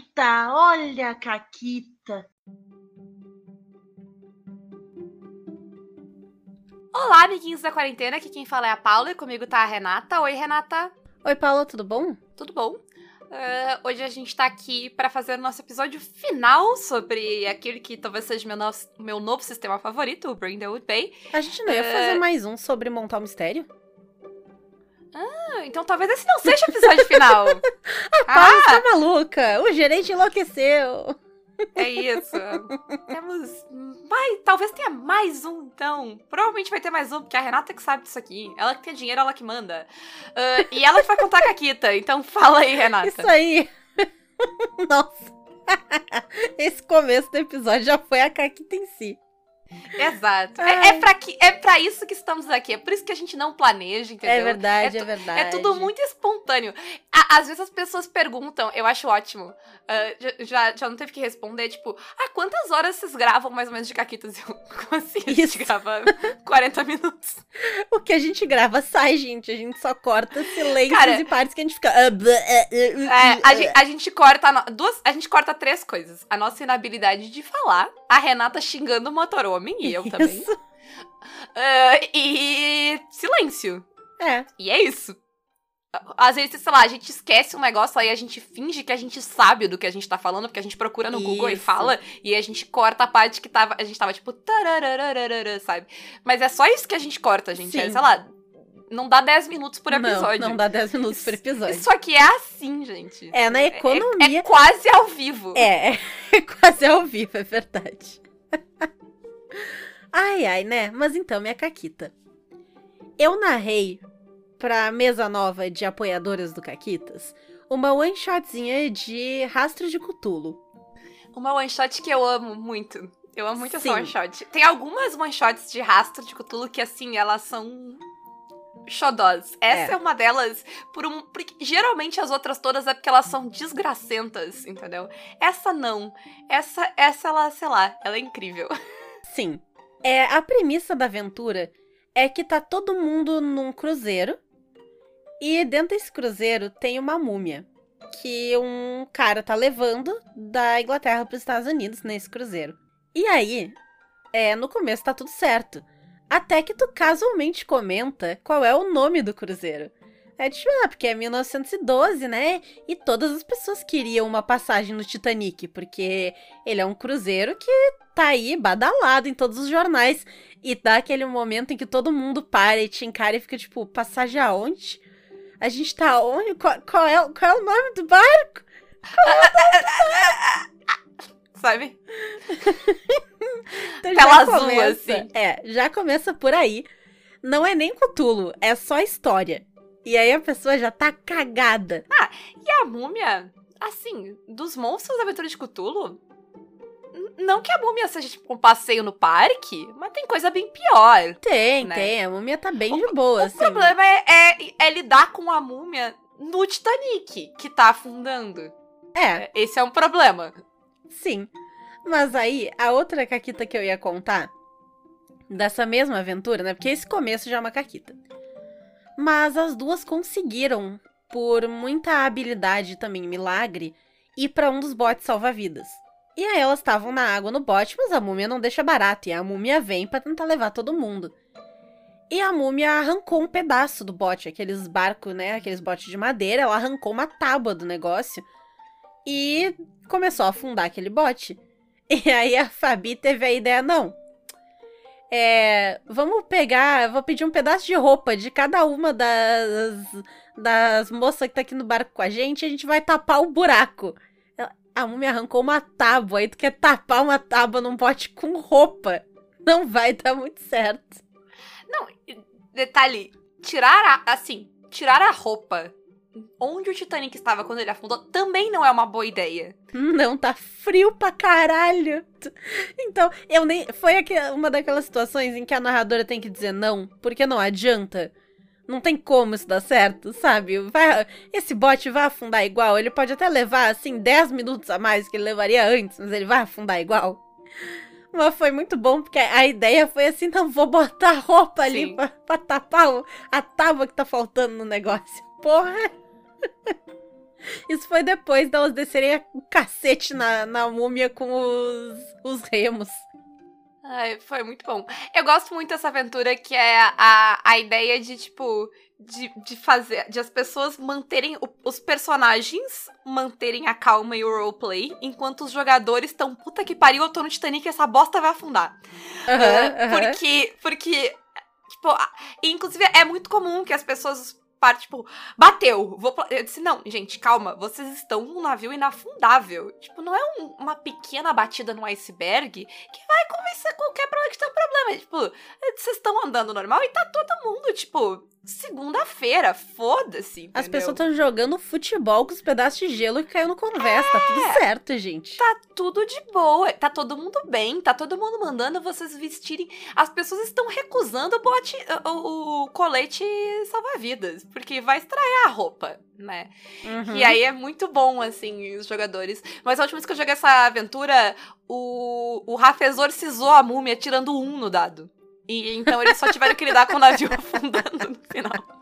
Caquita, olha a Caquita. Olá, amiguinhos da quarentena, aqui quem fala é a Paula e comigo tá a Renata. Oi, Renata. Oi, Paula, tudo bom? Tudo bom? Uh, hoje a gente tá aqui para fazer o nosso episódio final sobre aquele que talvez seja meu, no meu novo sistema favorito, o Bring the Wood Bay. A gente não ia uh... fazer mais um sobre montar o mistério? Ah, então talvez esse não seja o episódio final. a Paula ah! tá maluca, o gerente enlouqueceu. É isso. Temos. Vai, talvez tenha mais um, então. Provavelmente vai ter mais um, porque a Renata que sabe disso aqui. Ela que tem dinheiro, ela que manda. Uh, e ela que vai contar com a Kita. Então fala aí, Renata. Isso aí. Nossa. Esse começo do episódio já foi a Caquita em si. Exato. É, é, pra que, é pra isso que estamos aqui. É por isso que a gente não planeja, entendeu? É verdade, é, é verdade. É tudo muito espontâneo. À, às vezes as pessoas perguntam, eu acho ótimo. Uh, já, já não teve que responder, tipo, ah, quantas horas vocês gravam mais ou menos de Caquitas? Eu, como assim? Gente grava 40 minutos. O que a gente grava sai, gente. A gente só corta silêncios Cara, e partes que a gente fica. Ah, é, a, gente, a gente corta duas. A gente corta três coisas. A nossa inabilidade de falar, a Renata xingando o motorômetro homem e eu também. Uh, e silêncio. É. E é isso. Às vezes, sei lá, a gente esquece um negócio aí, a gente finge que a gente sabe do que a gente tá falando, porque a gente procura no isso. Google e fala, e a gente corta a parte que tava, a gente tava tipo, sabe? Mas é só isso que a gente corta, gente. É, sei lá, não dá 10 minutos por episódio. Não, não dá 10 minutos por episódio. Isso aqui é assim, gente. É, na economia. É, é, é quase ao vivo. É, é quase ao vivo, é verdade. Ai, ai, né? Mas então, minha Caquita. Eu narrei pra mesa nova de apoiadoras do Caquitas uma one shotzinha de Rastro de Cutulo. Uma one shot que eu amo muito. Eu amo muito Sim. essa one shot. Tem algumas one shots de Rastro de Cutulo que, assim, elas são xodós. Essa é. é, uma delas, por um. Porque geralmente as outras todas é porque elas são desgracentas, entendeu? Essa não. Essa, essa ela, sei lá, ela é incrível. Sim. É, a premissa da aventura é que tá todo mundo num cruzeiro. E dentro desse cruzeiro tem uma múmia. Que um cara tá levando da Inglaterra para os Estados Unidos nesse cruzeiro. E aí, é, no começo tá tudo certo. Até que tu casualmente comenta qual é o nome do cruzeiro. É tipo, ah, porque é 1912, né? E todas as pessoas queriam uma passagem no Titanic, porque ele é um cruzeiro que tá aí badalado em todos os jornais. E dá aquele momento em que todo mundo para e te encara e fica tipo, passagem aonde? A gente tá onde? Qual, qual, é, qual é o nome do barco? Qual é o nome do barco? Sabe? então Tela azul, começa, assim. É, já começa por aí. Não é nem Cutulo, é só história. E aí a pessoa já tá cagada. Ah, e a múmia, assim, dos monstros da aventura de Cutulo, não que a múmia seja tipo um passeio no parque, mas tem coisa bem pior. Tem, né? tem. A múmia tá bem o, de boa. O assim. problema é, é, é, lidar com a múmia no Titanic, que tá afundando. É. Esse é um problema. Sim. Mas aí, a outra caquita que eu ia contar, dessa mesma aventura, né? Porque esse começo já é uma caquita. Mas as duas conseguiram, por muita habilidade também, milagre, ir para um dos botes salva-vidas. E aí elas estavam na água no bote, mas a múmia não deixa barato, e a múmia vem para tentar levar todo mundo. E a múmia arrancou um pedaço do bote, aqueles barcos, né, aqueles botes de madeira, ela arrancou uma tábua do negócio e começou a afundar aquele bote. E aí a Fabi teve a ideia, não. É, vamos pegar, vou pedir um pedaço de roupa de cada uma das, das moças que tá aqui no barco com a gente, e a gente vai tapar o buraco. A múmia arrancou uma tábua, aí tu quer tapar uma tábua num pote com roupa. Não vai dar muito certo. Não, detalhe, tirar a, assim, tirar a roupa onde o Titanic estava quando ele afundou também não é uma boa ideia. Não, tá frio pra caralho. Então, eu nem. Foi aqui, uma daquelas situações em que a narradora tem que dizer não, porque não adianta. Não tem como isso dar certo, sabe? Vai, esse bote vai afundar igual. Ele pode até levar, assim, 10 minutos a mais que ele levaria antes, mas ele vai afundar igual. Mas foi muito bom, porque a ideia foi assim: não vou botar roupa Sim. ali pra, pra tapar a tábua que tá faltando no negócio. Porra! Isso foi depois delas descerem o cacete na, na múmia com os, os remos. Ai, foi muito bom. Eu gosto muito dessa aventura que é a, a ideia de, tipo, de, de fazer. de as pessoas manterem. O, os personagens manterem a calma e o roleplay, enquanto os jogadores estão. Puta que pariu, eu tô no Titanic essa bosta vai afundar. Uhum, Uh, Porque. Porque. Tipo, e, inclusive é muito comum que as pessoas partem, tipo, bateu. Vou, eu disse, não, gente, calma, vocês estão num navio inafundável. Tipo, não é um- uma pequena batida no iceberg que vai convencer qualquer problema que tem um problema. Tipo, vocês estão andando normal e tá todo mundo, tipo, segunda-feira, foda-se. As pessoas estão jogando futebol com os pedaços de gelo que caiu no conversa. Tá É. tudo certo, gente. Tá tudo de boa, tá todo mundo bem, tá todo mundo mandando vocês vestirem. As pessoas estão recusando o bote, o, o colete salva-vidas, porque vai estragar a roupa, né? Uhum. E aí é muito bom, assim, os jogadores. Mas a última vez que eu joguei essa aventura, o, o Rafa exorcizou a múmia tirando um no dado. E então eles só tiveram que lidar com o navio afundando no final.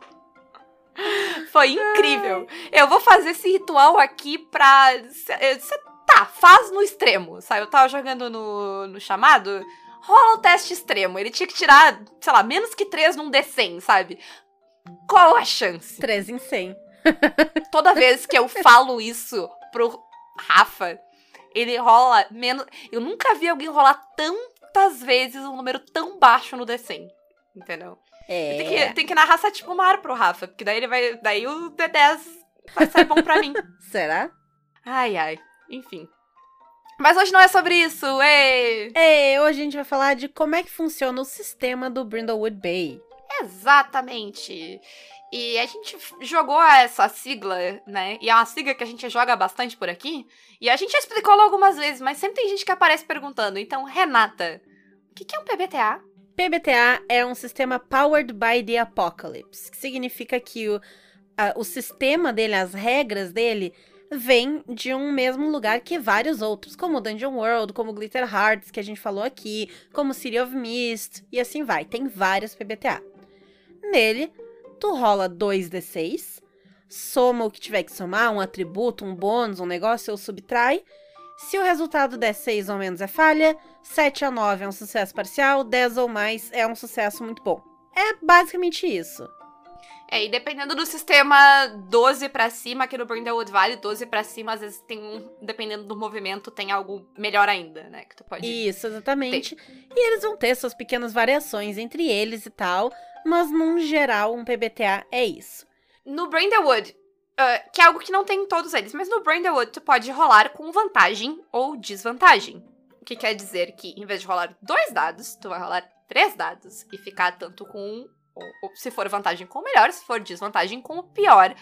Foi incrível. Eu vou fazer esse ritual aqui pra. cê- tá, faz no extremo, sabe? Eu tava jogando no, no chamado. Rola o teste extremo. Ele tinha que tirar, sei lá, menos que 3 num D100, sabe? Qual a chance? 3 em 100. Toda vez que eu falo isso pro Rafa, ele rola menos. Eu nunca vi alguém rolar tantas vezes um número tão baixo no D100. Entendeu? É. Tem, que, tem que narrar sete tipo mar pro Rafa, porque daí ele vai. Daí o D10 vai sair bom pra mim. Será? Ai, ai. Enfim. Mas hoje não é sobre isso, ê! É, hoje a gente vai falar de como é que funciona o sistema do Brindlewood Bay. Exatamente. E a gente jogou essa sigla, né? E é uma sigla que a gente joga bastante por aqui. E a gente já explicou ela algumas vezes, mas sempre tem gente que aparece perguntando. Então, Renata, o que é um PBTA? PBTA é um sistema Powered by the Apocalypse, que significa que o, a- o sistema dele, as regras dele, vem de um mesmo lugar que vários outros, como Dungeon World, como Glitter Hearts, que a gente falou aqui, como City of Mist, e assim vai. Tem vários PBTA. Nele, tu rola 2d6, soma o que tiver que somar, um atributo, um bônus, um negócio, ou subtrai. Se o resultado der 6 ou menos é falha, 7 a 9 é um sucesso parcial, 10 ou mais é um sucesso muito bom. É basicamente isso. É, e dependendo do sistema 12 pra cima, aqui no Brindlewood Valley, 12 pra cima, às vezes tem um. Dependendo do movimento, tem algo melhor ainda, né? Que tu pode. Isso, exatamente. E eles vão ter suas pequenas variações entre eles e tal, mas num geral, um PBTA é isso. No Brindlewood, ah, que é algo que não tem em todos eles, mas no Brindlewood tu pode rolar com vantagem ou desvantagem. O que quer dizer que, em vez de rolar dois dados, tu vai rolar três dados e ficar tanto com um, se for vantagem com o melhor, se for desvantagem com o pior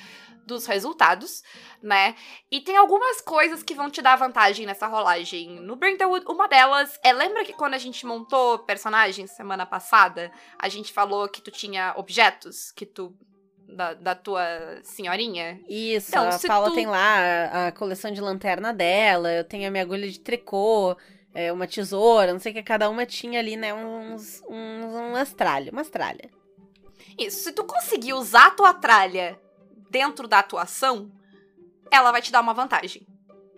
dos resultados, né? E tem algumas coisas que vão te dar vantagem nessa rolagem. No Brindlewood, uma delas é, lembra que quando a gente montou personagens semana passada, a gente falou que tu tinha objetos que tu da, da tua senhorinha. Isso, Então, a Paula tu- tem lá a, a coleção de lanterna dela, eu tenho a minha agulha de tricô, é, uma tesoura, não sei o que, cada uma tinha ali, né, uns, uns, umas tralhas, umas tralhas. Isso, se tu conseguir usar a tua tralha dentro da atuação, ela vai te dar uma vantagem,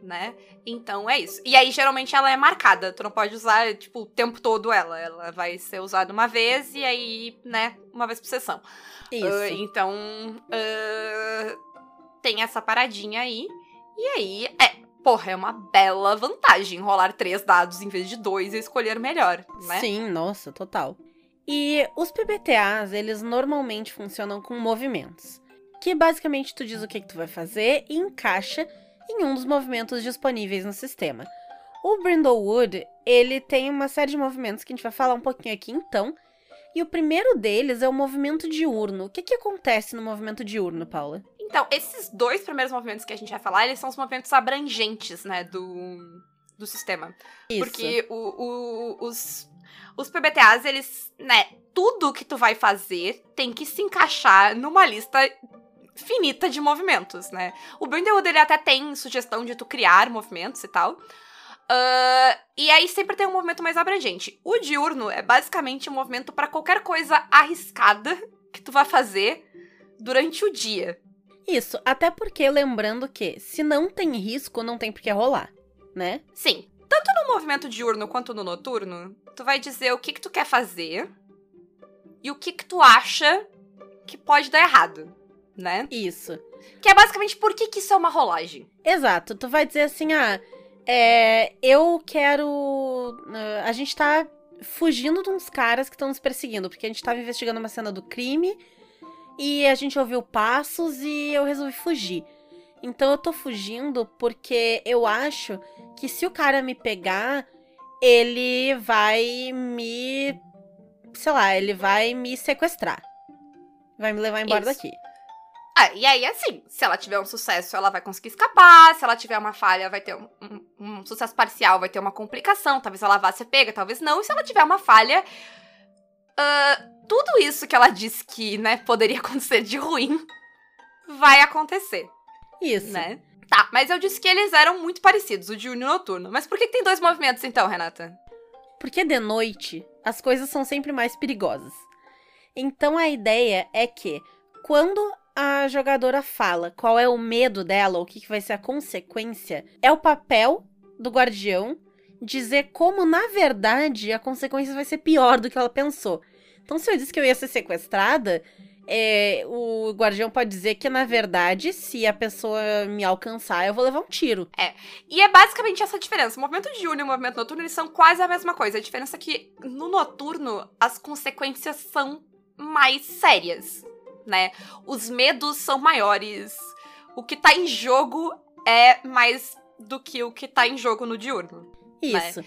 né? Então é isso. E aí, geralmente, ela é marcada. Tu não pode usar, tipo, o tempo todo ela. Ela vai ser usada uma vez e aí, né, uma vez por sessão. Isso. Ah, então, ah, tem essa paradinha aí. E aí, é, porra, é uma bela vantagem rolar três dados em vez de dois e escolher melhor, né? Sim, nossa, total. E os PBTAs, eles normalmente funcionam com movimentos. Que basicamente tu diz o que, que tu vai fazer e encaixa em um dos movimentos disponíveis no sistema. O Brindlewood, ele tem uma série de movimentos que a gente vai falar um pouquinho aqui então. E o primeiro deles é o movimento diurno. O que, que acontece no movimento diurno, Paula? Então, esses dois primeiros movimentos que a gente vai falar, eles são os movimentos abrangentes, né, do, do sistema. Isso. Porque o, o- os, os PBTAs, eles, né, tudo que tu vai fazer tem que se encaixar numa lista finita de movimentos, né? O Brindlewood, ele até tem sugestão de tu criar movimentos e tal. Ah, e aí sempre tem um movimento mais abrangente. O diurno é basicamente um movimento pra qualquer coisa arriscada que tu vai fazer durante o dia. Isso, até porque lembrando que se não tem risco, não tem por que rolar, né? Sim. Tanto no movimento diurno quanto no noturno, tu vai dizer o que que tu quer fazer e o que que tu acha que pode dar errado, né? Isso. Que é basicamente por que que isso é uma rolagem. Exato. Tu vai dizer assim, ah, é, eu quero. ah, a gente tá fugindo de uns caras que estão nos perseguindo, porque a gente tava investigando uma cena do crime e a gente ouviu passos e eu resolvi fugir. Então eu tô fugindo porque eu acho que se o cara me pegar, ele vai me. Sei lá, ele vai me sequestrar. Vai me levar embora Isso. daqui. Ah, e aí, assim, se ela tiver um sucesso, ela vai conseguir escapar. Se ela tiver uma falha, vai ter um, um- um sucesso parcial, vai ter uma complicação. Talvez ela vá ser pega, talvez não. E se ela tiver uma falha, ah, tudo isso que ela disse que, né, poderia acontecer de ruim, vai acontecer, Isso. né? Tá, mas eu disse que eles eram muito parecidos, o diurno e o noturno. Mas por que, que tem dois movimentos então, Renata? Porque de noite as coisas são sempre mais perigosas. Então a ideia é que quando a jogadora fala qual é o medo dela, o que, que vai ser a consequência, é o papel do guardião dizer como, na verdade, a consequência vai ser pior do que ela pensou. Então, se eu disse que eu ia ser sequestrada, é, o guardião pode dizer que, na verdade, se a pessoa me alcançar, eu vou levar um tiro. E é basicamente essa a diferença. O movimento diurno e o movimento noturno, eles são quase a mesma coisa. A diferença é que no noturno, as consequências são mais sérias, né? Os medos são maiores. O que tá em jogo é mais do que o que tá em jogo no diurno. Isso,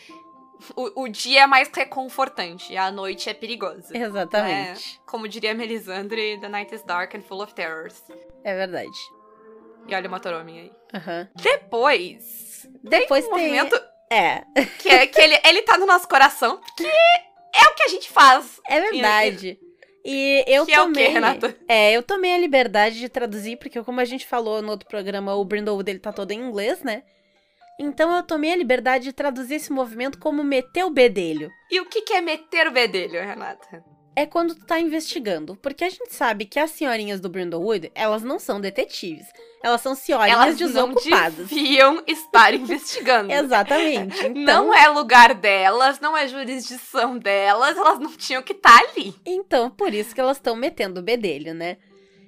O, o dia é mais reconfortante, a noite é perigosa. exatamente. Como diria Melisandre, The night is dark and full of terrors. É verdade. E olha o Matoromi aí. Aham. Depois, Depois um tem. movimento É, que, é, que ele, ele tá no nosso coração, porque é o que a gente faz. é verdade. E eu que é o tomei. quê, Renata? É, eu tomei a liberdade de traduzir, porque como a gente falou no outro programa, o Brindlewood ele tá todo em inglês, né? Então eu tomei a liberdade de traduzir esse movimento como meter o bedelho. E o que, é meter o bedelho, Renata? É quando tu tá investigando. Porque a gente sabe que as senhorinhas do Brindlewood, elas não são detetives. Elas são senhorinhas Elas desocupadas. deviam estar investigando. Exatamente. Então, Não é lugar delas, não é jurisdição delas, elas não tinham que estar ali. então, por isso que elas estão metendo o bedelho, né?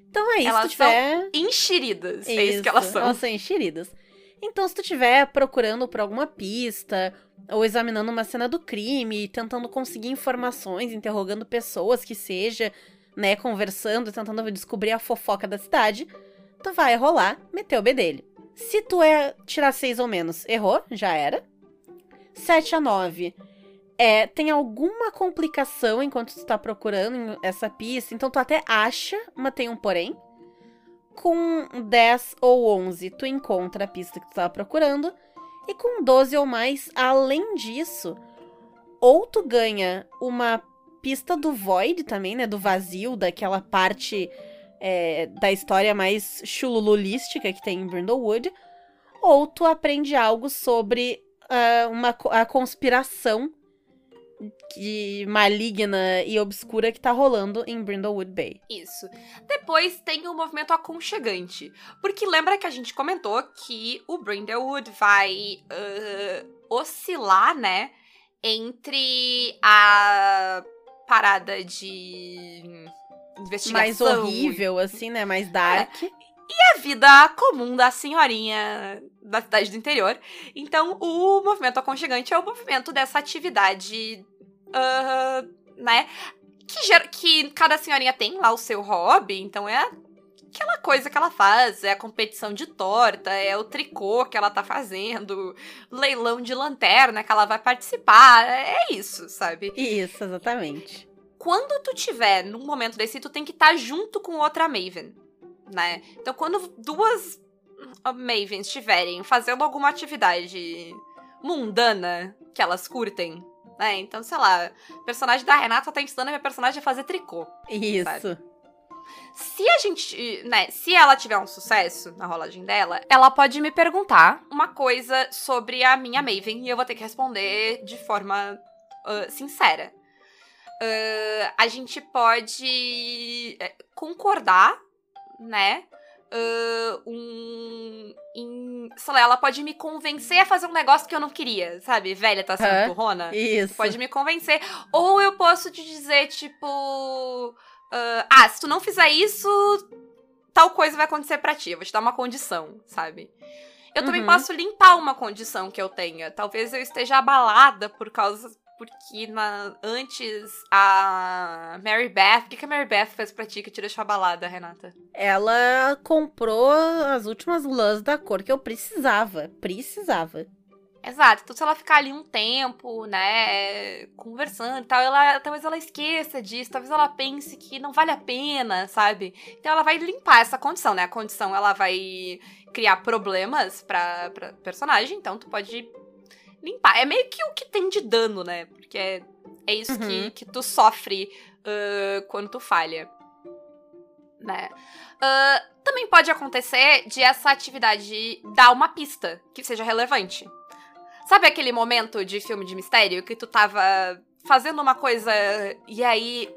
Então é isso, Elas tiver... Enxeridas, é isso que elas são. Elas são enxeridas. Então, se tu estiver procurando por alguma pista, ou examinando uma cena do crime, tentando conseguir informações, interrogando pessoas que seja, né, conversando, tentando descobrir a fofoca da cidade, tu vai rolar, meter o B dele. Se tu é tirar seis ou menos, errou, já era. 7 a 9. É, tem alguma complicação enquanto tu tá procurando essa pista, então tu até acha, mas tem um porém. Com 10 ou 11, tu encontra a pista que tu tava procurando. E com 12 ou mais, além disso, ou tu ganha uma pista do Void também, né? Do vazio, daquela parte é, da história mais chulululística que tem em Brindlewood. Ou tu aprende algo sobre ah, uma, a conspiração que, maligna e obscura que tá rolando em Brindlewood Bay. Isso. Depois tem o movimento aconchegante. Porque lembra que a gente comentou que o Brindlewood vai ah, oscilar, né? Entre a parada de investigação. Mais horrível, assim, né? Mais dark. e a vida comum da senhorinha da cidade do interior. Então, o movimento aconchegante é o movimento dessa atividade, ah, né? Que, que cada senhorinha tem lá o seu hobby, então é aquela coisa que ela faz, é a competição de torta, é o tricô que ela tá fazendo, leilão de lanterna que ela vai participar, é isso, sabe? Isso, exatamente. quando tu tiver num momento desse, tu tem que estar junto com outra Maven, né? Então, quando duas uh, Mavens estiverem fazendo alguma atividade mundana que elas curtem, né? Então, sei lá, o personagem da Renata tá ensinando a minha personagem a fazer tricô. Isso. Se a gente, né, se ela tiver um sucesso na rolagem dela, ela pode me perguntar uma coisa sobre a minha Maven e eu vou ter que responder de forma ah, sincera. Ah, a gente pode eh, concordar, né, uh, um. Em, sei lá, ela pode me convencer a fazer um negócio que eu não queria, sabe? Velha tá sendo Hã? turrona. Isso. Pode me convencer. Ou eu posso te dizer, tipo. uh, ah, se tu não fizer isso, tal coisa vai acontecer pra ti. Eu vou te dar uma condição, sabe? Eu também Uhum. posso limpar uma condição que eu tenha. Talvez eu esteja abalada por causa. Porque na, antes a Mary Beth. O que, que a Mary Beth fez pra ti que te deixou abalada, Renata? Ela comprou as últimas lãs da cor que eu precisava. Precisava. Exato. Então, se ela ficar ali um tempo, né, conversando e tal, ela, talvez ela esqueça disso, talvez ela pense que não vale a pena, sabe? Então, ela vai limpar essa condição, né? A condição, ela vai criar problemas pra, pra personagem, então tu pode limpar. É meio que o que tem de dano, né? Porque é, é isso que, Uhum. que tu sofre ah, quando tu falha, né? Ah, também pode acontecer de essa atividade dar uma pista que seja relevante. Sabe aquele momento de filme de mistério que tu tava fazendo uma coisa e aí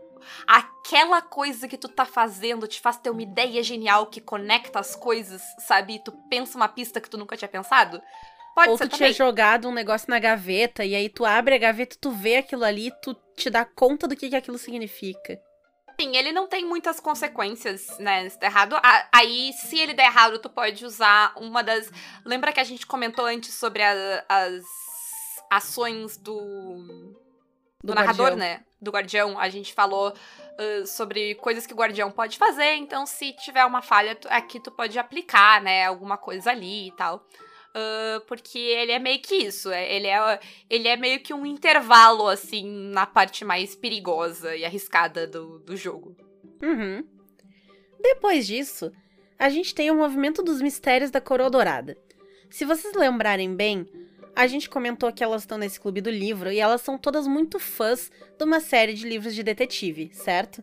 aquela coisa que tu tá fazendo te faz ter uma ideia genial que conecta as coisas, sabe? E tu pensa uma pista que tu nunca tinha pensado? Pode Ou ser tu também. tinha jogado um negócio na gaveta e aí tu abre a gaveta, tu vê aquilo ali, tu te dá conta do que, que aquilo significa. Sim, ele não tem muitas consequências, né? Se der errado. Aí, se ele der errado, tu pode usar uma das. Lembra que a gente comentou antes sobre a- as ações do. Do, Do narrador, guardião. né? Do guardião. A gente falou ah, sobre coisas que o guardião pode fazer. Então, se tiver uma falha, tu- aqui tu pode aplicar, né? Alguma coisa ali e tal. Ah, porque ele é meio que isso. é- Ele é, ele é meio que um intervalo, assim, na parte mais perigosa e arriscada do, do jogo. Uhum. Depois disso, a gente tem o movimento dos mistérios da Coroa Dourada. Se vocês lembrarem bem, a gente comentou que elas estão nesse clube do livro e elas são todas muito fãs de uma série de livros de detetive, certo?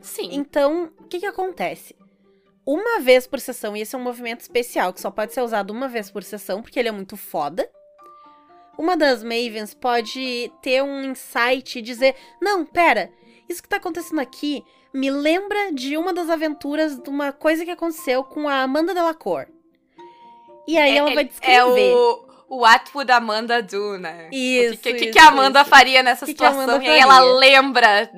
Sim. Então, o que, que acontece? Uma vez por sessão, e esse é um movimento especial que só pode ser usado uma vez por sessão, porque ele é muito foda. Uma das Mavens pode ter um insight e dizer: Não, pera, isso que tá acontecendo aqui me lembra de uma das aventuras de uma coisa que aconteceu com a Amanda Delacour. E aí ela vai descrever. É o, o Would Amanda Do, né? Isso, O que, que, que isso, a Amanda isso. faria nessa Que que situação? E aí ela lembra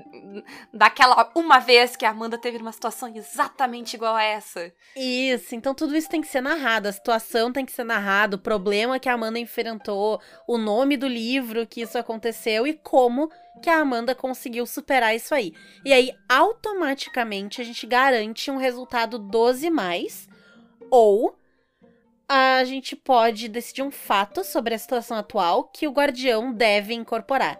daquela uma vez que a Amanda teve uma situação exatamente igual a essa. Isso, então tudo isso tem que ser narrado, a situação tem que ser narrada, o problema que a Amanda enfrentou, o nome do livro que isso aconteceu e como que a Amanda conseguiu superar isso aí. E aí, automaticamente, a gente garante um resultado 12 mais, ou a gente pode decidir um fato sobre a situação atual que o guardião deve incorporar.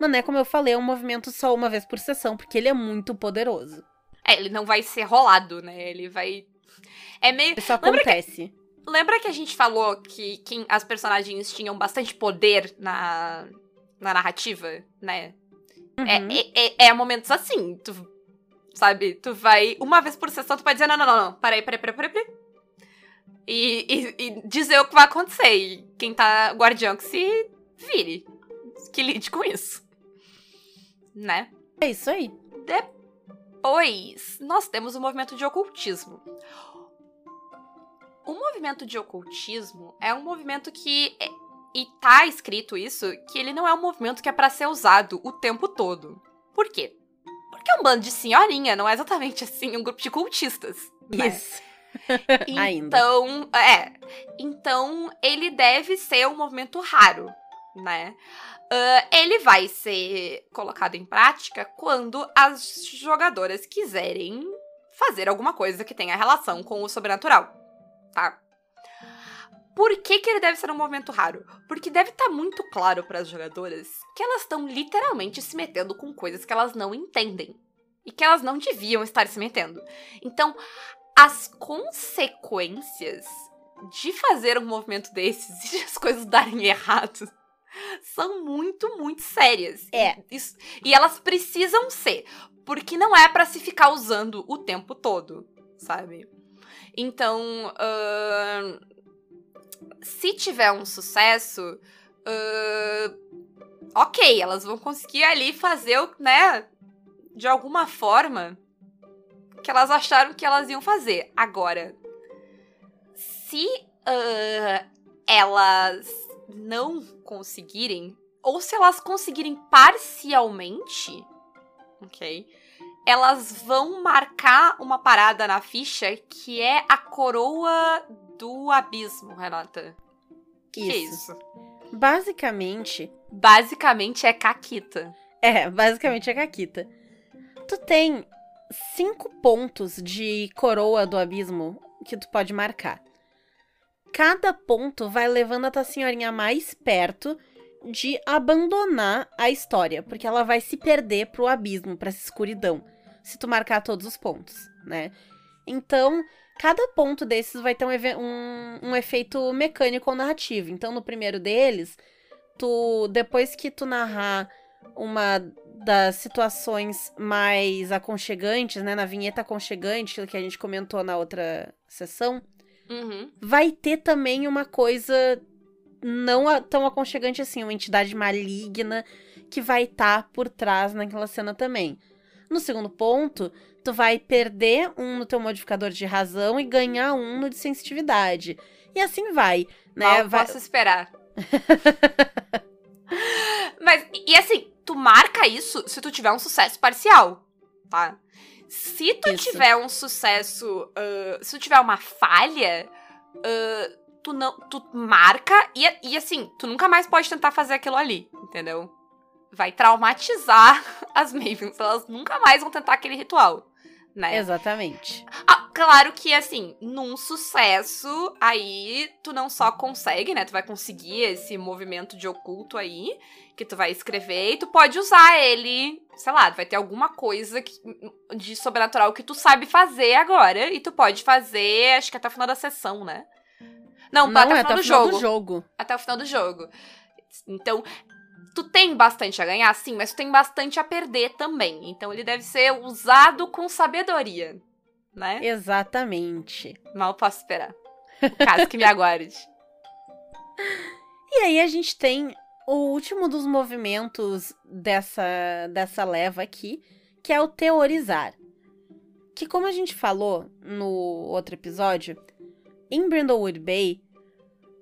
Mas né, como eu falei, é um movimento só uma vez por sessão, porque ele é muito poderoso. É, ele não vai ser rolado, né? Ele vai. É meio. Isso Lembra que- acontece. Lembra que a gente falou que, que as personagens tinham bastante poder na, na narrativa, né? É, Uhum. é, é, é momentos assim, tu, sabe? Tu vai, uma vez por sessão, tu pode dizer, não, não, não, não, peraí, peraí, peraí, peraí, peraí. E, e, e dizer o que vai acontecer. E quem tá guardião que se vire, que lide com isso. Né? É isso aí. Depois, nós temos o movimento de ocultismo. O movimento de ocultismo é um movimento que. é- e tá escrito isso, que ele não é um movimento que é pra ser usado o tempo todo. Por quê? Porque é um bando de senhorinha, não é exatamente assim um grupo de cultistas. né? Isso. Ainda. Então, é. Então, ele deve ser um movimento raro, né? Ah, ele vai ser colocado em prática quando as jogadoras quiserem fazer alguma coisa que tenha relação com o sobrenatural, tá? Por que, que ele deve ser um movimento raro? Porque deve estar muito claro para as jogadoras que elas estão literalmente se metendo com coisas que elas não entendem e que elas não deviam estar se metendo. Então, as consequências de fazer um movimento desses e as coisas darem errado são muito, muito sérias. É. Isso- e elas precisam ser, porque não é pra se ficar usando o tempo todo, sabe? Então, ahn, se tiver um sucesso, ahn, ok, elas vão conseguir ali fazer o, né, de alguma forma, que elas acharam que elas iam fazer. Agora, se uh, elas não conseguirem, ou se elas conseguirem parcialmente, ok? Elas vão marcar uma parada na ficha que é a coroa do abismo, Renata. Que isso. que é isso? Basicamente. Basicamente é Caquita. É, basicamente é Caquita. Tu tem cinco pontos de coroa do abismo que tu pode marcar. Cada ponto vai levando a tua senhorinha mais perto de abandonar a história, porque ela vai se perder pro abismo, pra essa escuridão, se tu marcar todos os pontos, né? Então, cada ponto desses vai ter um, um, um efeito mecânico ou narrativo. Então, no primeiro deles, tu depois que tu narrar uma das situações mais aconchegantes, né, na vinheta aconchegante que a gente comentou na outra sessão, Uhum. vai ter também uma coisa não tão aconchegante assim, uma entidade maligna que vai estar tá por trás naquela cena também. No segundo ponto, tu vai perder um no teu modificador de razão e ganhar um no de sensitividade. E assim vai, né? Mal vai... posso esperar. Mas, e assim, tu marca isso se tu tiver um sucesso parcial, tá? Se tu isso. tiver um sucesso, uh, se tu tiver uma falha, uh, tu não, tu marca e, e assim, tu nunca mais pode tentar fazer aquilo ali, entendeu? Vai traumatizar as Mavens, elas nunca mais vão tentar aquele ritual. Né? Exatamente. Claro que, assim, num sucesso, aí tu não só consegue, né? Tu vai conseguir esse movimento de oculto aí, que tu vai escrever, e tu pode usar ele, sei lá, vai ter alguma coisa que, de sobrenatural que tu sabe fazer agora, e tu pode fazer, acho que até o final da sessão, né? Não, não até, o é final, até do, o final jogo. do jogo. Até o final do jogo. Então, tu tem bastante a ganhar, sim, mas tu tem bastante a perder também. Então ele deve ser usado com sabedoria, né? Exatamente. Mal posso esperar. Caso que me aguarde. E aí a gente tem o último dos movimentos dessa, dessa leva aqui, que é o teorizar. Que como a gente falou no outro episódio, em Brindlewood Bay,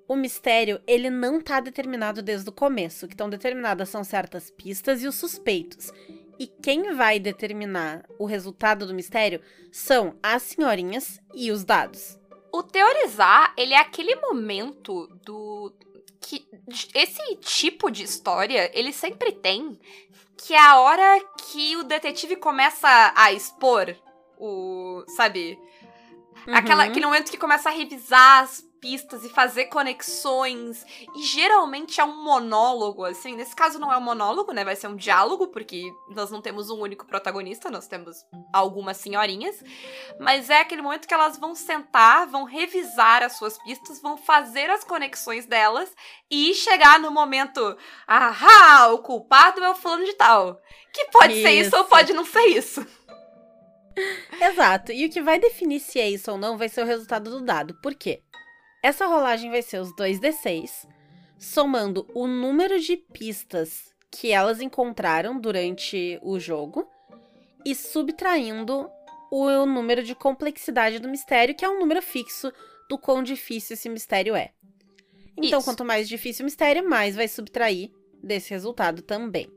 o mistério ele não tá determinado desde o começo. O que estão determinadas são certas pistas e os suspeitos. E quem vai determinar o resultado do mistério são as senhorinhas e os dados. O teorizar, ele é aquele momento do que esse tipo de história, ele sempre tem, que é a hora que o detetive começa a expor o, sabe, Uhum. Aquela, aquele momento que começa a revisar as pistas e fazer conexões. E geralmente é um monólogo, assim. Nesse caso não é um monólogo, né? Vai ser um diálogo, porque nós não temos um único protagonista, nós temos algumas senhorinhas. Mas é aquele momento que elas vão sentar, vão revisar as suas pistas, vão fazer as conexões delas e chegar no momento. Ah, o culpado é o fulano de tal. Que pode isso. ser isso ou pode não ser isso. Exato. E o que vai definir se é isso ou não vai ser o resultado do dado. Por quê? Essa rolagem vai ser os 2d6, somando o número de pistas que elas encontraram durante o jogo e subtraindo o número de complexidade do mistério, que é um número fixo do quão difícil esse mistério é. Então, Isso. quanto mais difícil o mistério, mais vai subtrair desse resultado também,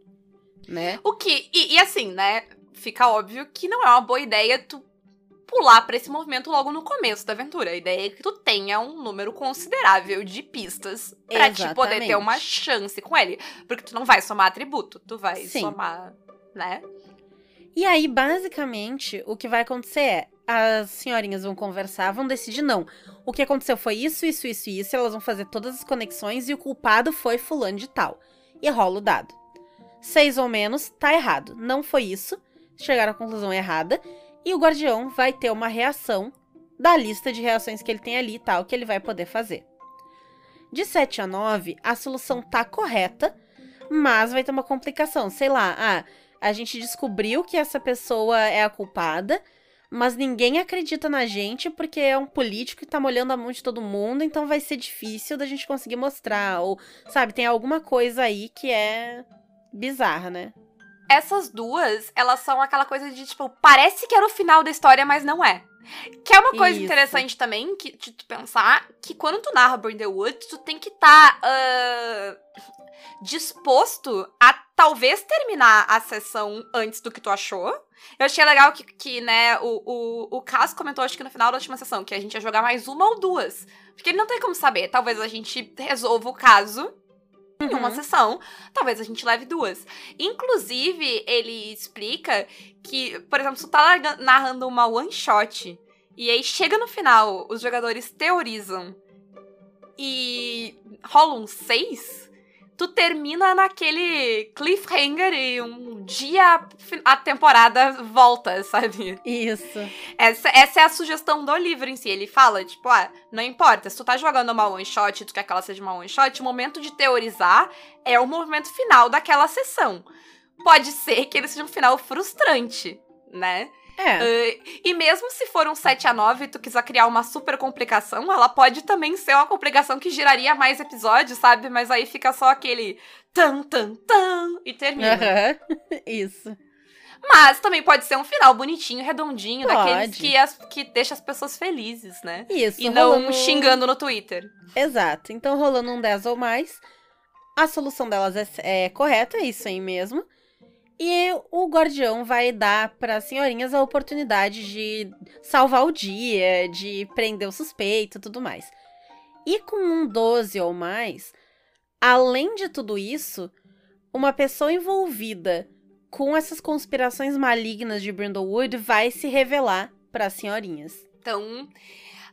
né? O que. E, e assim, né? Fica óbvio que não é uma boa ideia tu pular pra esse movimento logo no começo da aventura. A ideia é que tu tenha um número considerável de pistas pra te poder ter uma chance com ele. Porque tu não vai somar atributo, tu vai Sim. somar, né? E aí, basicamente, o que vai acontecer é as senhorinhas vão conversar, vão decidir não. O que aconteceu foi isso, isso, isso e isso, elas vão fazer todas as conexões e o culpado foi fulano de tal. E rola o dado. Seis ou menos, tá errado. Não foi isso. Chegaram à conclusão errada. E o guardião vai ter uma reação da lista de reações que ele tem ali e tal, que ele vai poder fazer. De 7 a 9, a solução tá correta, mas vai ter uma complicação. Sei lá, ah, a gente descobriu que essa pessoa é a culpada, mas ninguém acredita na gente porque é um político e tá molhando a mão de todo mundo, então vai ser difícil da gente conseguir mostrar. Ou, sabe, tem alguma coisa aí que é bizarra, né? Essas duas, elas são aquela coisa de, tipo, parece que era o final da história, mas não é. Que é uma coisa Isso. interessante também, que, de tu pensar, que quando tu narra Burn the Woods, tu tem que estar disposto a talvez terminar a sessão antes do que tu achou. Eu achei legal que, que né, o, o, o Caso comentou, acho que no final da última sessão, que a gente ia jogar mais uma ou duas. Porque ele não tem como saber. Talvez a gente resolva o caso em uma Uhum. sessão, talvez a gente leve duas. Inclusive, ele explica que, por exemplo, se tu tá narrando uma one shot e aí chega no final, os jogadores teorizam e rola um seis, tu termina naquele cliffhanger e um dia a temporada volta, sabe? Isso. Essa, essa é a sugestão do livro em si. Ele fala, tipo, ah, não importa, se tu tá jogando uma one shot e tu quer que ela seja uma one shot, o momento de teorizar é o movimento final daquela sessão. Pode ser que ele seja um final frustrante, né? É. Uh, e mesmo se for um 7 a 9 e tu quiser criar uma super complicação, ela pode também ser uma complicação que giraria mais episódios, sabe? Mas aí fica só aquele tan, tan, tan e termina. Isso. Mas também pode ser um final bonitinho, redondinho, daqueles Pode. que, as, que deixa as pessoas felizes, né? Isso. E não rolando- xingando no Twitter. Exato. Então, rolando um 10 ou mais, a solução delas é, é correta, é isso aí mesmo. E o guardião vai dar para as senhorinhas a oportunidade de salvar o dia, de prender o suspeito e tudo mais. E com um 12 ou mais, além de tudo isso, uma pessoa envolvida com essas conspirações malignas de Brindlewood vai se revelar para as senhorinhas. Então,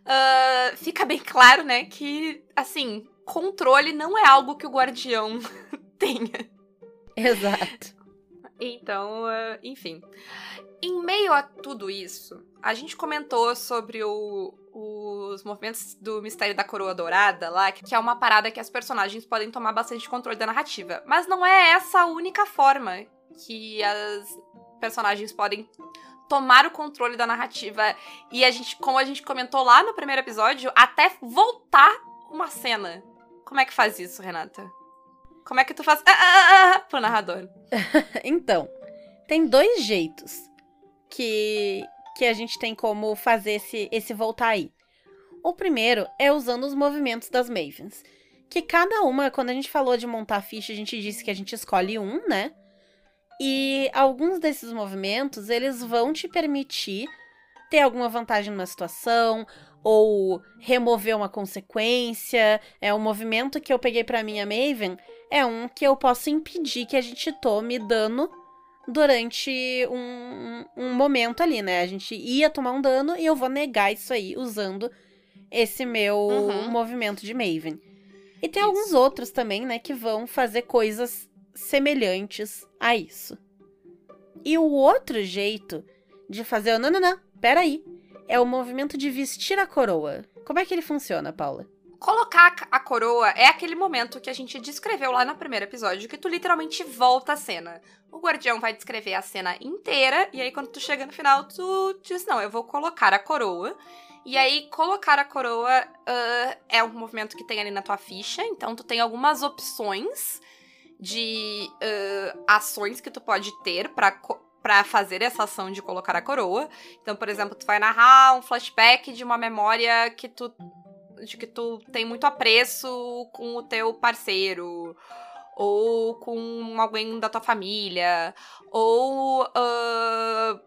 ah, fica bem claro, né, que, assim, controle não é algo que o guardião tenha. Exato. Então, ah, enfim. Em meio a tudo isso, a gente comentou sobre o- os movimentos do Mistério da Coroa Dourada lá, que é uma parada que as personagens podem tomar bastante controle da narrativa. Mas não é essa a única forma que as personagens podem tomar o controle da narrativa. E a gente, como a gente comentou lá no primeiro episódio, até voltar uma cena. Como é que faz isso, Renata? Como é que tu faz ah, ah, ah, ah, pro narrador? Então, tem dois jeitos que, que a gente tem como fazer esse, esse voltar aí. O primeiro é usando os movimentos das Mavens. Que cada uma, quando a gente falou de montar ficha, a gente disse que a gente escolhe um, né? E alguns desses movimentos, eles vão te permitir ter alguma vantagem numa situação, ou remover uma consequência. É um movimento que eu peguei pra minha Maven, é um que eu posso impedir que a gente tome dano durante um, um momento ali, né? A gente ia tomar um dano e eu vou negar isso aí usando esse meu Uhum. movimento de Maven. E tem Isso. alguns outros também, né, que vão fazer coisas semelhantes a isso. E o outro jeito de fazer o não, não, não, peraí, é o movimento de vestir a coroa. Como é que ele funciona, Paula? Colocar a coroa é aquele momento que a gente descreveu lá no primeiro episódio, que tu literalmente volta a cena. O guardião vai descrever a cena inteira, e aí quando tu chega no final, tu diz, não, eu vou colocar a coroa. E aí, colocar a coroa ah, é um movimento que tem ali na tua ficha, então tu tem algumas opções de ah, ações que tu pode ter pra, co- pra fazer essa ação de colocar a coroa. Então, por exemplo, tu vai narrar um flashback de uma memória que tu de que tu tem muito apreço com o teu parceiro, ou com alguém da tua família, ou ah,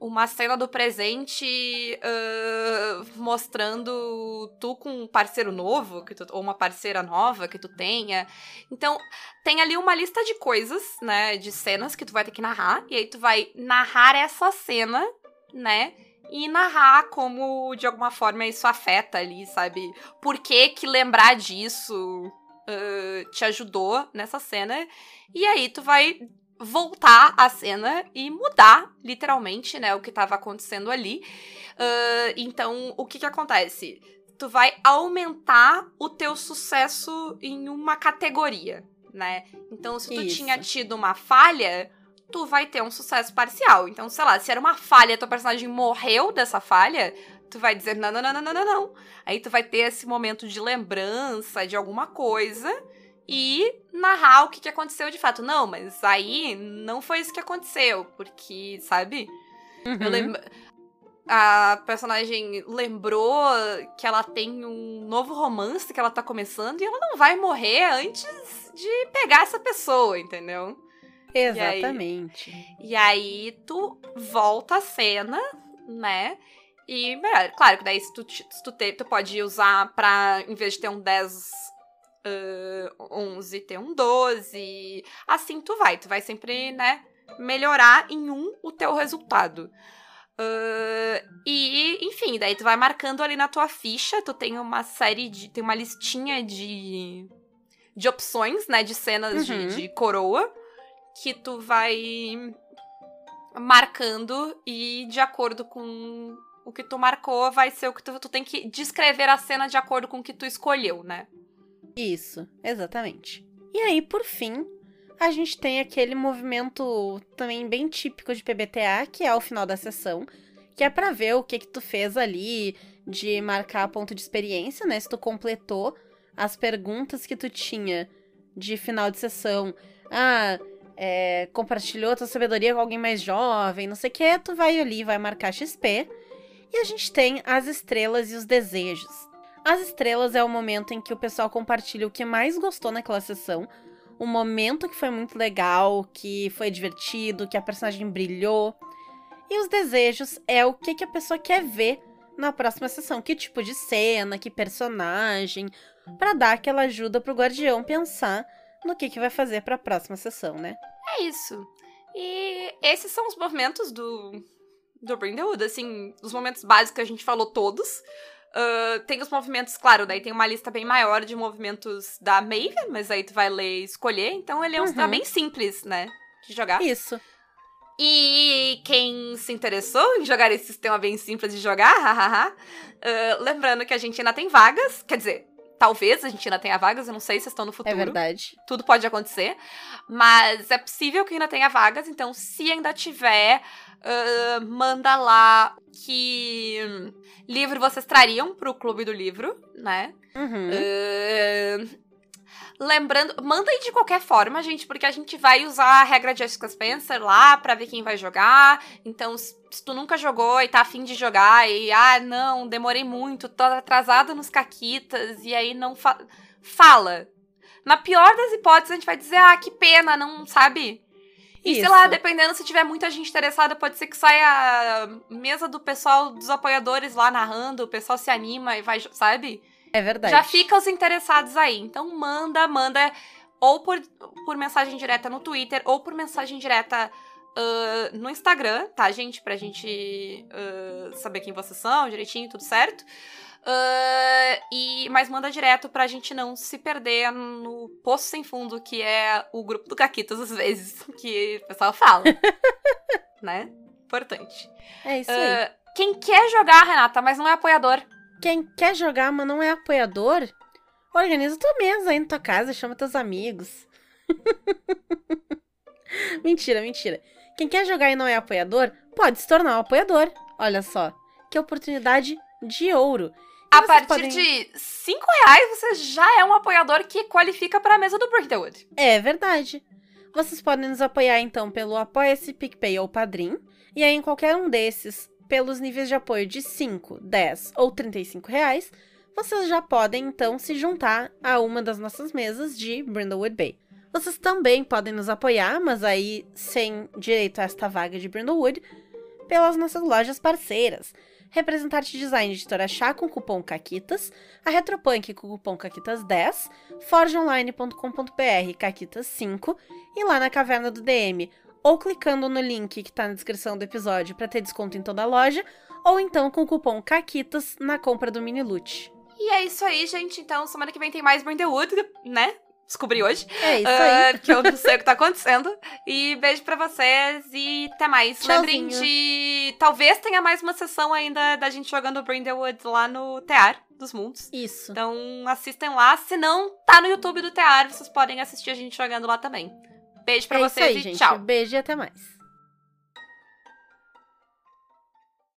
uma cena do presente ah, mostrando tu com um parceiro novo, que tu, ou uma parceira nova que tu tenha. Então, tem ali uma lista de coisas, né, de cenas que tu vai ter que narrar, e aí tu vai narrar essa cena, né, e narrar como de alguma forma isso afeta ali, sabe? Por que que lembrar disso ah, te ajudou nessa cena? E aí tu vai voltar a cena e mudar literalmente, né, o que tava acontecendo ali. Ah, então, o que que acontece? Tu vai aumentar o teu sucesso em uma categoria, né? Então, se tu Isso. tinha tido uma falha, tu vai ter um sucesso parcial. Então, sei lá, se era uma falha, teu personagem morreu dessa falha, tu vai dizer não, não, não, não, não, não, não. Aí tu vai ter esse momento de lembrança de alguma coisa e narrar o que, que aconteceu de fato. Não, mas aí não foi isso que aconteceu, porque, sabe? Uhum. Eu lembro. A personagem lembrou que ela tem um novo romance que ela tá começando e ela não vai morrer antes de pegar essa pessoa, entendeu? Exatamente. E aí tu volta a cena, né? E, melhor, claro que daí se tu, se tu, te- tu pode usar pra, em vez de ter um 10, uh, 11, ter um 12. Assim tu vai, tu vai sempre, né, melhorar em um o teu resultado. Uh, e, enfim, daí tu vai marcando ali na tua ficha, tu tem uma série de. tem uma listinha de. de opções, né, de cenas Uhum. de, de coroa, que tu vai marcando e de acordo com o que tu marcou, vai ser o que tu, tu tem que descrever a cena de acordo com o que tu escolheu, né? Isso, exatamente. E aí, por fim, a gente tem aquele movimento também bem típico de PBTA, que é o final da sessão, que é pra ver o que que tu fez ali, de marcar ponto de experiência, né? Se tu completou as perguntas que tu tinha de final de sessão. Ah, é, compartilhou tua sabedoria com alguém mais jovem, não sei o que, tu vai ali, vai marcar XP. E a gente tem as estrelas e os desejos. As estrelas é o momento em que o pessoal compartilha o que mais gostou naquela sessão, o momento que foi muito legal, que foi divertido, que a personagem brilhou. E os desejos é o que, que a pessoa quer ver na próxima sessão, que tipo de cena, que personagem, Pra dar aquela ajuda pro guardião pensar no que, que vai fazer pra próxima sessão, né? É isso. E esses são os movimentos do, do Bring the Wood, assim, os momentos básicos que a gente falou todos. Ah, tem os movimentos, claro, daí tem uma lista bem maior de movimentos da Maeve, mas aí tu vai ler e escolher, então ele é um sistema Uhum. bem simples, né, de jogar. Isso. E quem se interessou em jogar esse sistema bem simples de jogar, hahaha, ah, lembrando que a gente ainda tem vagas, quer dizer, talvez a gente ainda tenha vagas, eu não sei se estão no futuro É verdade. tudo pode acontecer, mas é possível que ainda tenha vagas, então se ainda tiver, ah, manda lá que livro vocês trariam pro Clube do Livro, né? Uhum. Ah, lembrando, manda aí de qualquer forma, gente, porque a gente vai usar a regra de Jessica Spencer lá pra ver quem vai jogar. Então, se tu nunca jogou e tá afim de jogar e, ah, não, demorei muito, tô atrasada nos caquitas, e aí não fa fala. Na pior das hipóteses, a gente vai dizer, ah, que pena, não sabe? E sei Isso. lá, dependendo se tiver muita gente interessada, pode ser que saia a mesa do pessoal, dos apoiadores lá narrando, o pessoal se anima e vai, sabe? É verdade. Já fica os interessados aí. Então manda, manda ou por, por mensagem direta no Twitter ou por mensagem direta ah, no Instagram, tá, gente? Pra gente ah, saber quem vocês são, direitinho, tudo certo. Ah, e, mas manda direto pra gente não se perder no Poço Sem Fundo, que é o grupo do Caquitas, às vezes, que o pessoal fala. né? Importante. É isso aí. Quem quer jogar, Renata, mas não é apoiador, Quem quer jogar, mas não é apoiador, organiza tua mesa aí na tua casa, chama teus amigos. mentira, mentira. Quem quer jogar e não é apoiador, pode se tornar um apoiador. Olha só, que oportunidade de ouro. E A partir podem- de 5 reais, você já é um apoiador que qualifica para a mesa do Brickwood. É verdade. Vocês podem nos apoiar então pelo Apoia-se, PicPay ou Padrim. E aí, em qualquer um desses, pelos níveis de apoio de 5, 10 ou 35 reais, vocês já podem então se juntar a uma das nossas mesas de Brindlewood Bay. Vocês também podem nos apoiar, mas aí sem direito a esta vaga de Brindlewood, pelas nossas lojas parceiras. Representante Design Editora Chá com cupom CAQUITAS, a Retropunk com cupom CAQUITAS10, forgeonline.com.br CAQUITAS5 e lá na Caverna do DM, ou clicando no link que tá na descrição do episódio para ter desconto em toda a loja, ou então com o cupom CAQUITAS na compra do mini loot. E é isso aí, gente. Então, semana que vem tem mais Brindlewood, né? Descobri hoje. É isso aí. que eu não sei o que tá acontecendo. E beijo pra vocês e até mais. Tchauzinho. Lembrem de. Talvez tenha mais uma sessão ainda da gente jogando Brindlewood lá no Tear dos Mundos. Isso. Então assistem lá. Se não, tá no YouTube do Tear. Vocês podem assistir a gente jogando lá também. Beijo pra é vocês aí, e gente. tchau. Beijo e até mais.